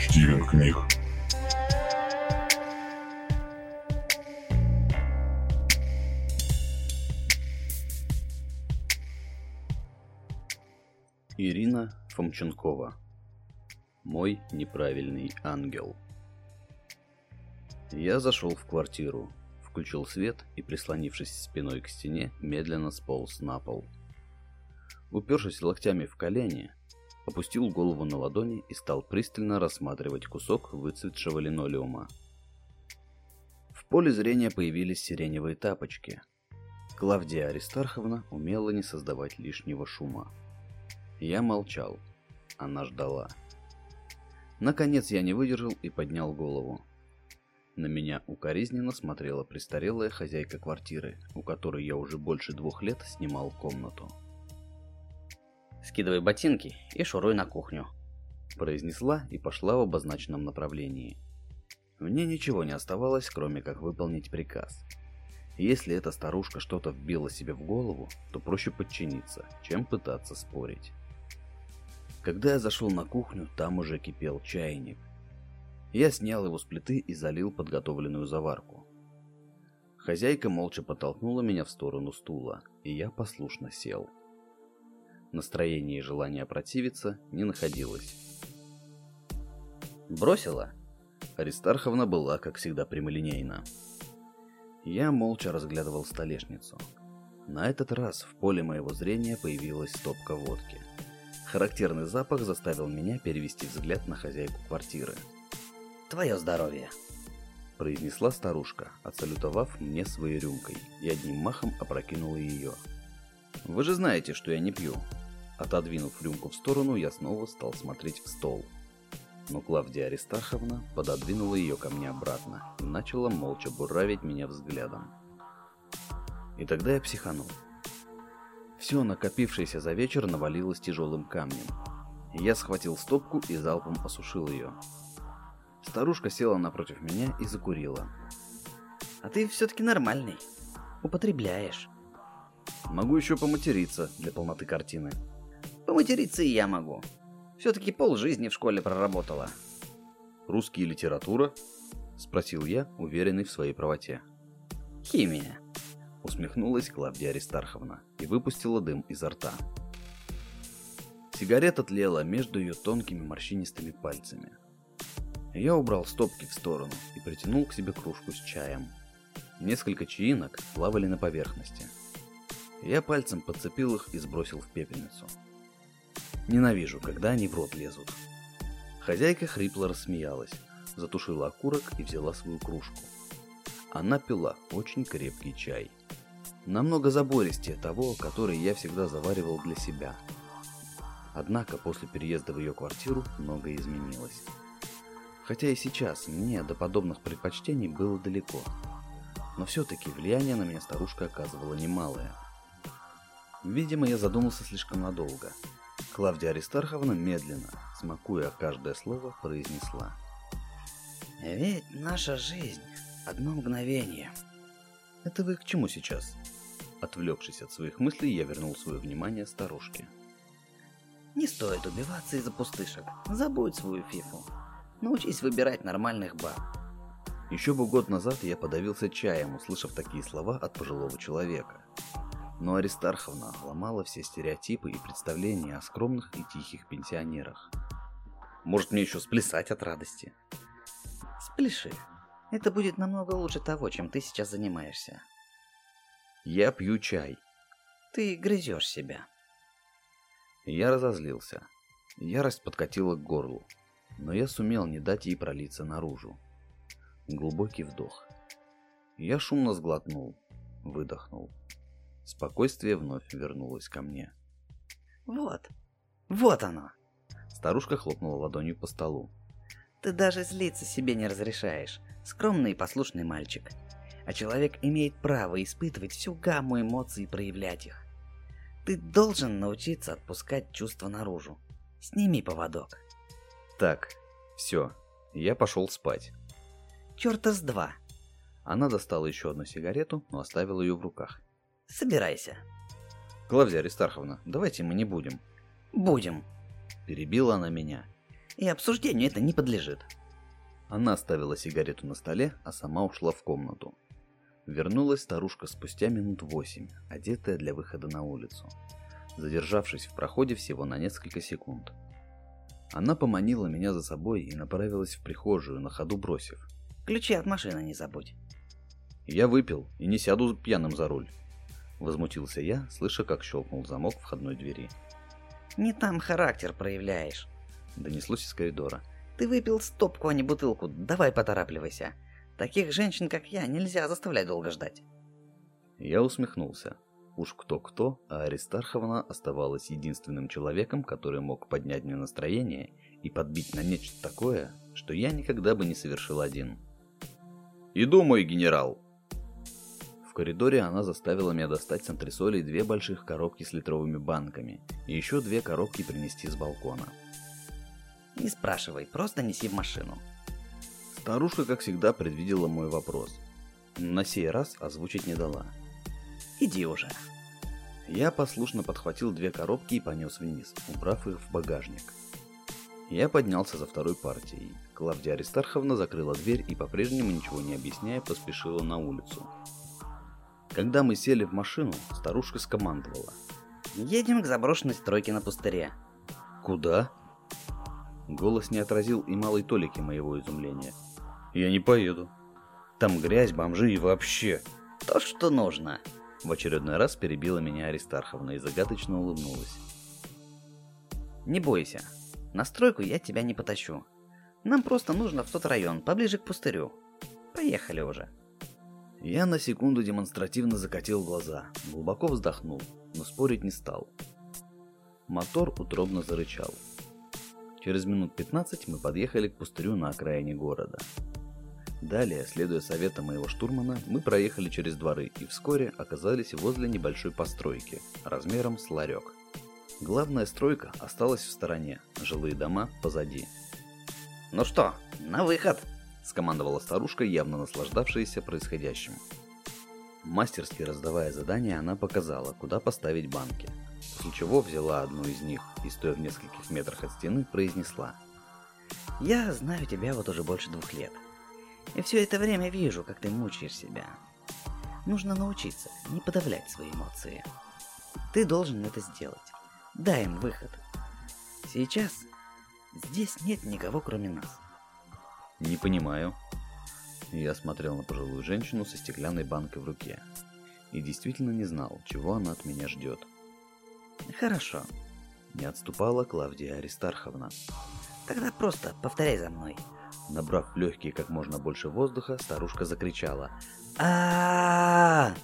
Стивен книг. Ирина Фомченкова. Мой неправильный ангел. Я зашел в квартиру, включил свет и, прислонившись спиной к стене, медленно сполз на пол. Упершись локтями в колени, опустил голову на ладони и стал пристально рассматривать кусок выцветшего линолеума. В поле зрения появились сиреневые тапочки. Клавдия Аристарховна умела не создавать лишнего шума. Я молчал. Она ждала. Наконец я не выдержал и поднял голову. На меня укоризненно смотрела престарелая хозяйка квартиры, у которой я уже больше двух лет снимал комнату. Скидывай ботинки и шуруй на кухню. Произнесла и пошла в обозначенном направлении. Мне ничего не оставалось, кроме как выполнить приказ. Если эта старушка что-то вбила себе в голову, то проще подчиниться, чем пытаться спорить. Когда я зашел на кухню, там уже кипел чайник. Я снял его с плиты и залил подготовленную заварку. Хозяйка молча подтолкнула меня в сторону стула, и я послушно сел. Настроение и желание противиться не находилось. Бросила? Аристарховна была, как всегда, прямолинейна. Я молча разглядывал столешницу. На этот раз в поле моего зрения появилась стопка водки. Характерный запах заставил меня перевести взгляд на хозяйку квартиры. Твое здоровье. Произнесла старушка, отсалютовав мне своей рюмкой, и одним махом опрокинула ее. Вы же знаете, что я не пью. Отодвинув рюмку в сторону, я снова стал смотреть в стол. Но Клавдия Аристарховна пододвинула ее ко мне обратно и начала молча буравить меня взглядом. И тогда я психанул. Все накопившееся за вечер навалилось тяжелым камнем. Я схватил стопку и залпом осушил ее. Старушка села напротив меня и закурила. А ты все-таки нормальный. Употребляешь. Могу еще поматериться для полноты картины. Поматериться и я могу. Все-таки пол жизни в школе проработала. Русский литература? Спросил я, уверенный в своей правоте. Химия. Усмехнулась Клавдия Аристарховна и выпустила дым изо рта. Сигарета тлела между ее тонкими морщинистыми пальцами. Я убрал стопки в сторону и притянул к себе кружку с чаем. Несколько чаинок плавали на поверхности. Я пальцем подцепил их и сбросил в пепельницу. Ненавижу, когда они в рот лезут. Хозяйка хрипло рассмеялась, затушила окурок и взяла свою кружку. Она пила очень крепкий чай. Намного забористее того, который я всегда заваривал для себя. Однако после переезда в ее квартиру многое изменилось. Хотя и сейчас мне до подобных предпочтений было далеко. Но все-таки влияние на меня старушка оказывала немалое. Видимо, я задумался слишком надолго. Клавдия Аристарховна медленно, смакуя каждое слово, произнесла. Ведь наша жизнь – одно мгновение. Это вы к чему сейчас? Отвлекшись от своих мыслей, я вернул свое внимание старушке. Не стоит убиваться из-за пустышек. Забудь свою фифу. Научись выбирать нормальных баб. Еще бы год назад я подавился чаем, услышав такие слова от пожилого человека. Но Аристарховна ломала все стереотипы и представления о скромных и тихих пенсионерах. Может мне еще сплясать от радости? Спляши. Это будет намного лучше того, чем ты сейчас занимаешься. Я пью чай. Ты грызешь себя. Я разозлился. Ярость подкатила к горлу, но я сумел не дать ей пролиться наружу. Глубокий вдох. Я шумно сглотнул, выдохнул. Спокойствие вновь вернулось ко мне. Вот. Вот оно. Старушка хлопнула ладонью по столу. Ты даже злиться себе не разрешаешь. Скромный и послушный мальчик. А человек имеет право испытывать всю гамму эмоций и проявлять их. Ты должен научиться отпускать чувства наружу. Сними поводок. Так, все, я пошел спать. Черта с два. Она достала еще одну сигарету, но оставила ее в руках. Собирайся. Клавдия Аристарховна, давайте мы не будем. Будем. Перебила она меня. И обсуждению это не подлежит. Она оставила сигарету на столе, а сама ушла в комнату. Вернулась старушка спустя минут восемь, одетая для выхода на улицу, задержавшись в проходе всего на несколько секунд. Она поманила меня за собой и направилась в прихожую, на ходу бросив. Ключи от машины не забудь. Я выпил и не сяду пьяным за руль. Возмутился я, слыша, как щелкнул замок входной двери. Не там характер проявляешь. Донеслось из коридора. Ты выпил стопку, а не бутылку. Давай поторапливайся. Таких женщин, как я, нельзя заставлять долго ждать. Я усмехнулся. Уж кто-кто, а Аристарховна оставалась единственным человеком, который мог поднять мне настроение и подбить на нечто такое, что я никогда бы не совершил один. «Иду, мой генерал!» В коридоре она заставила меня достать с антресолей две больших коробки с литровыми банками и еще две коробки принести с балкона. Не спрашивай, просто неси в машину. Старушка, как всегда, предвидела мой вопрос. На сей раз озвучить не дала. Иди уже. Я послушно подхватил две коробки и понес вниз, убрав их в багажник. Я поднялся за второй партией. Клавдия Аристарховна закрыла дверь и, по-прежнему ничего не объясняя, поспешила на улицу. Когда мы сели в машину, старушка скомандовала. Едем к заброшенной стройке на пустыре. Куда? Голос не отразил и малой толики моего изумления. Я не поеду. Там грязь, бомжи и вообще. То, что нужно. В очередной раз перебила меня Аристарховна и загадочно улыбнулась. Не бойся. На стройку я тебя не потащу. Нам просто нужно в тот район, поближе к пустырю. Поехали уже. Я на секунду демонстративно закатил глаза, глубоко вздохнул, но спорить не стал. Мотор утробно зарычал. Через минут 15 мы подъехали к пустырю на окраине города. Далее, следуя советам моего штурмана, мы проехали через дворы и вскоре оказались возле небольшой постройки, размером с ларек. Главная стройка осталась в стороне, жилые дома позади. «Ну что, на выход!» – скомандовала старушка, явно наслаждавшаяся происходящим. Мастерски раздавая задания, она показала, куда поставить банки – после чего взяла одну из них и, стоя в нескольких метрах от стены, произнесла. «Я знаю тебя вот уже больше двух лет. И все это время вижу, как ты мучаешь себя. Нужно научиться не подавлять свои эмоции. Ты должен это сделать. Дай им выход. Сейчас здесь нет никого, кроме нас». «Не понимаю». Я смотрел на пожилую женщину со стеклянной банкой в руке и действительно не знал, чего она от меня ждет. Хорошо. Не отступала Клавдия Аристарховна. Тогда просто повторяй за мной. Набрав легкие как можно больше воздуха, старушка закричала. а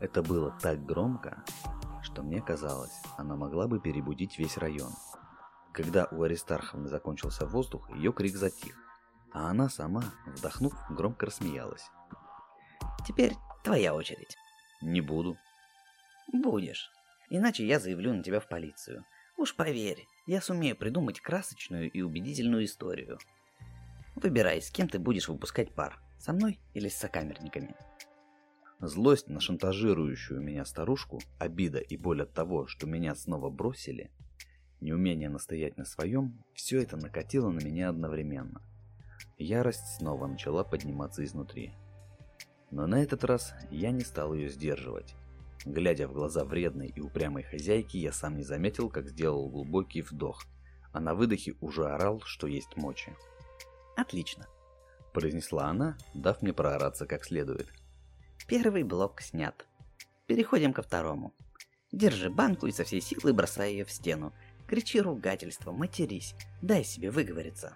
Это было так громко, что мне казалось, она могла бы перебудить весь район. Когда у Аристарховны закончился воздух, ее крик затих, а она сама, вдохнув, громко рассмеялась. «Теперь твоя очередь». «Не буду». «Будешь». Иначе я заявлю на тебя в полицию. Уж поверь, я сумею придумать красочную и убедительную историю. Выбирай, с кем ты будешь выпускать пар, со мной или с сокамерниками. Злость на шантажирующую меня старушку, обида и боль от того, что меня снова бросили, неумение настоять на своем, все это накатило на меня одновременно. Ярость снова начала подниматься изнутри. Но на этот раз я не стал ее сдерживать. Глядя в глаза вредной и упрямой хозяйки, я сам не заметил, как сделал глубокий вдох, а на выдохе уже орал, что есть мочи. «Отлично», – произнесла она, дав мне проораться как следует. «Первый блок снят. Переходим ко второму. Держи банку и со всей силы бросай ее в стену. Кричи ругательство, матерись, дай себе выговориться».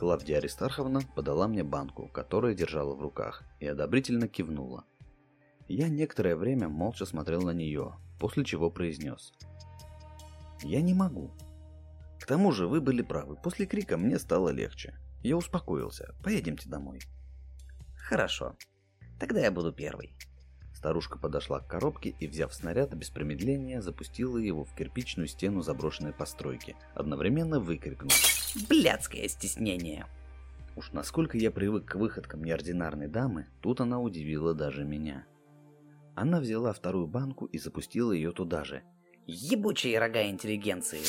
Клавдия Аристарховна подала мне банку, которую держала в руках, и одобрительно кивнула. Я некоторое время молча смотрел на нее, после чего произнес. «Я не могу». К тому же вы были правы, после крика мне стало легче. Я успокоился, поедемте домой. Хорошо, тогда я буду первый. Старушка подошла к коробке и, взяв снаряд, без промедления запустила его в кирпичную стену заброшенной постройки, одновременно выкрикнув «Блядское стеснение!». Уж насколько я привык к выходкам неординарной дамы, тут она удивила даже меня. Она взяла вторую банку и запустила ее туда же. Ебучие рога интеллигенции.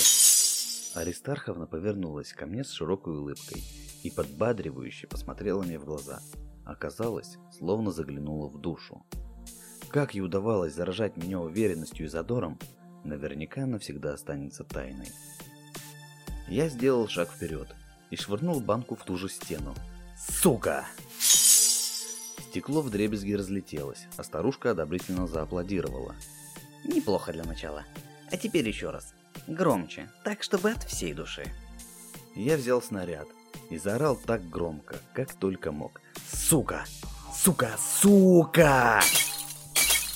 Аристарховна повернулась ко мне с широкой улыбкой и подбадривающе посмотрела мне в глаза. Оказалось, словно заглянула в душу. Как ей удавалось заражать меня уверенностью и задором, наверняка навсегда останется тайной. Я сделал шаг вперед и швырнул банку в ту же стену. «Сука!» Стекло в дребезги разлетелось, а старушка одобрительно зааплодировала. Неплохо для начала. А теперь еще раз. Громче, так чтобы от всей души. Я взял снаряд и заорал так громко, как только мог. «Сука! Сука! Сука!»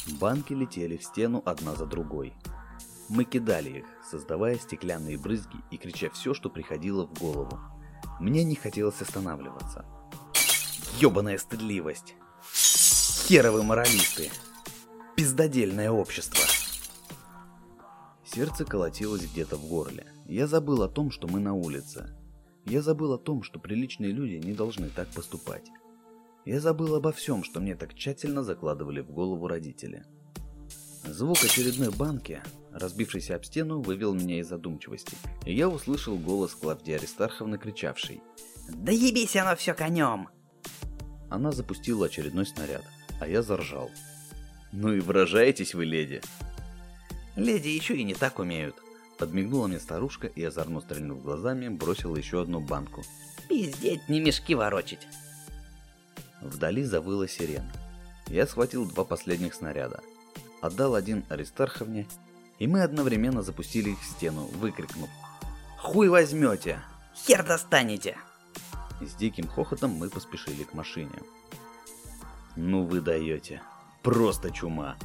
Банки летели в стену одна за другой. Мы кидали их, создавая стеклянные брызги и крича все, что приходило в голову. Мне не хотелось останавливаться. Ёбаная стыдливость! Херовы моралисты! Пиздодельное общество! Сердце колотилось где-то в горле. Я забыл о том, что мы на улице. Я забыл о том, что приличные люди не должны так поступать. Я забыл обо всем, что мне так тщательно закладывали в голову родители. Звук очередной банки, разбившийся об стену, вывел меня из задумчивости, и я услышал голос Клавдии Аристарховны, кричавшей «Да ебись оно все конем!» Она запустила очередной снаряд, а я заржал. «Ну и выражаетесь вы, леди!» «Леди еще и не так умеют!» Подмигнула мне старушка и, озорно стрельнув глазами, бросила еще одну банку. «Пиздеть, не мешки ворочить!» Вдали завыла сирена. Я схватил два последних снаряда – отдал один Аристарховне, и мы одновременно запустили их в стену, выкрикнув «Хуй возьмете!» «Хер достанете!» И с диким хохотом мы поспешили к машине. «Ну вы даете! Просто чума!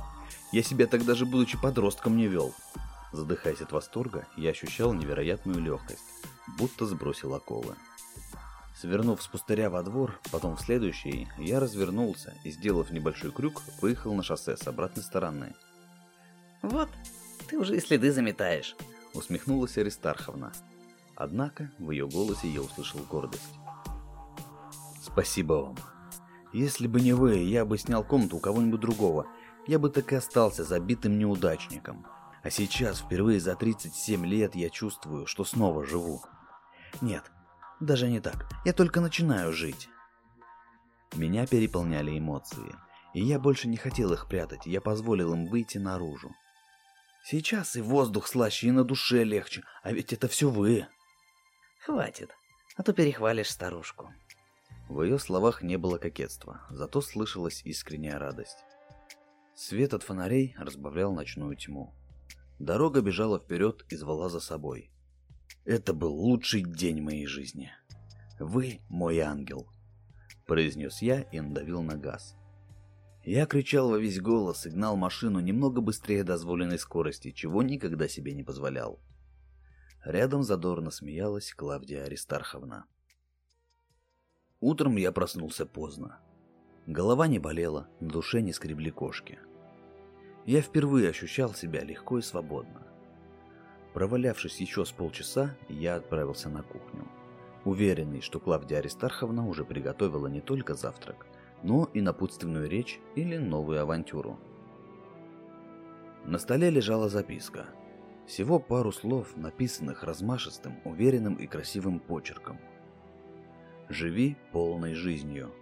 Я себя так даже будучи подростком не вел!» Задыхаясь от восторга, я ощущал невероятную легкость, будто сбросил оковы. Свернув с пустыря во двор, потом в следующий, я развернулся и, сделав небольшой крюк, выехал на шоссе с обратной стороны. «Вот, ты уже и следы заметаешь», — усмехнулась Аристарховна. Однако в ее голосе я услышал гордость. «Спасибо вам. Если бы не вы, я бы снял комнату у кого-нибудь другого. Я бы так и остался забитым неудачником. А сейчас, впервые за 37 лет, я чувствую, что снова живу. Нет, даже не так. Я только начинаю жить. Меня переполняли эмоции, и я больше не хотел их прятать, я позволил им выйти наружу. Сейчас и воздух слаще, и на душе легче, а ведь это все вы. Хватит, а то перехвалишь старушку. В ее словах не было кокетства, зато слышалась искренняя радость. Свет от фонарей разбавлял ночную тьму. Дорога бежала вперед и звала за собой. Это был лучший день моей жизни. Вы мой ангел, произнес я и надавил на газ. Я кричал во весь голос и гнал машину немного быстрее дозволенной скорости, чего никогда себе не позволял. Рядом задорно смеялась Клавдия Аристарховна. Утром я проснулся поздно. Голова не болела, на душе не скребли кошки. Я впервые ощущал себя легко и свободно. Провалявшись еще с полчаса, я отправился на кухню. Уверенный, что Клавдия Аристарховна уже приготовила не только завтрак, но и напутственную речь или новую авантюру. На столе лежала записка. Всего пару слов, написанных размашистым, уверенным и красивым почерком. «Живи полной жизнью».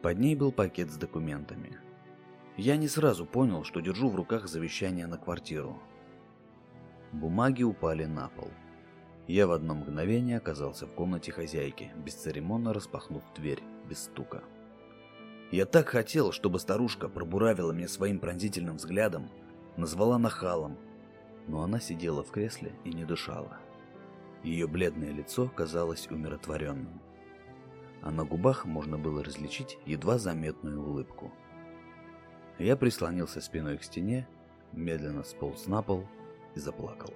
Под ней был пакет с документами. Я не сразу понял, что держу в руках завещание на квартиру – Бумаги упали на пол. Я в одно мгновение оказался в комнате хозяйки, бесцеремонно распахнув дверь, без стука. Я так хотел, чтобы старушка пробуравила меня своим пронзительным взглядом, назвала нахалом, но она сидела в кресле и не дышала. Ее бледное лицо казалось умиротворенным, а на губах можно было различить едва заметную улыбку. Я прислонился спиной к стене, медленно сполз на пол и заплакал.